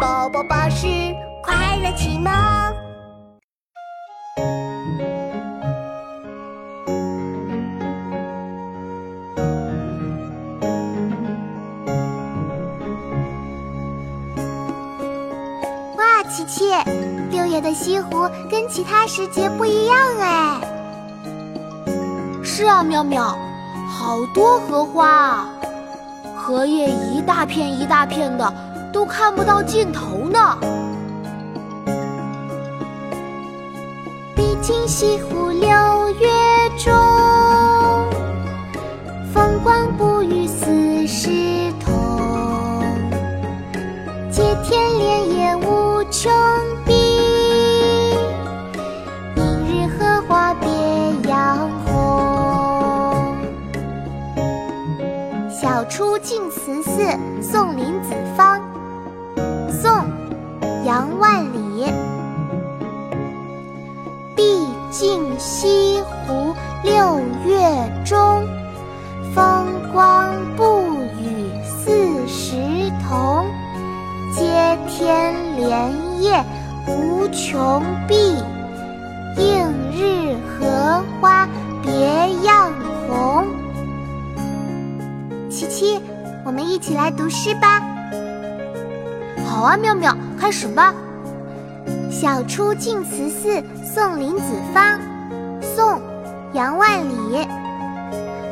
宝宝巴士快乐启蒙。哇，琪琪，六月的西湖跟其他时节不一样哎。是啊，妙妙，好多荷花啊，荷叶一大片一大片的，都看不到尽头呢。毕竟西湖六月中，风光不与四时同。接天莲叶无穷碧，映日荷花别样红。晓出净慈寺送林子方，宋·杨万里。毕竟西湖六月中，风光不与四时同。接天莲叶无穷碧，映日荷花别样红。琪琪，我们一起来读诗吧。好啊，妙妙，开始吧。晓出净慈寺送林子方，宋·杨万里。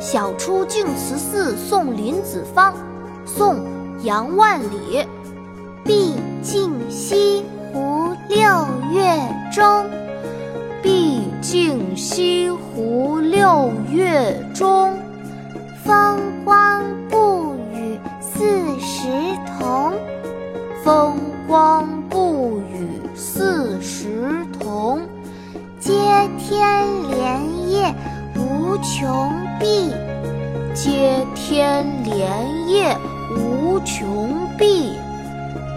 晓出净慈寺送林子方，宋·杨万里。毕竟西湖六月中，毕竟西湖六月中，天莲叶无穷碧，接天莲叶无穷碧。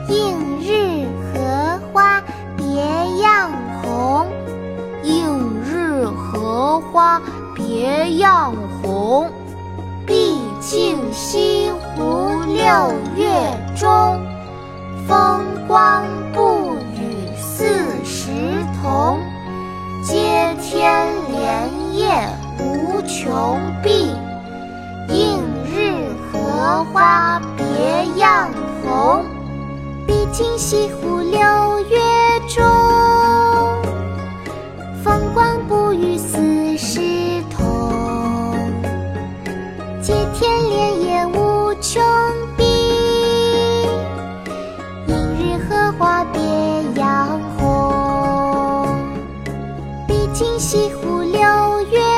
映日荷花别样红，映日荷花别样红。毕竟西湖六月中，风光穷碧，映日荷花别样红。毕竟西湖六月中，风光不与四时同。接天莲叶无穷碧，映日荷花别样红。毕竟西湖六月。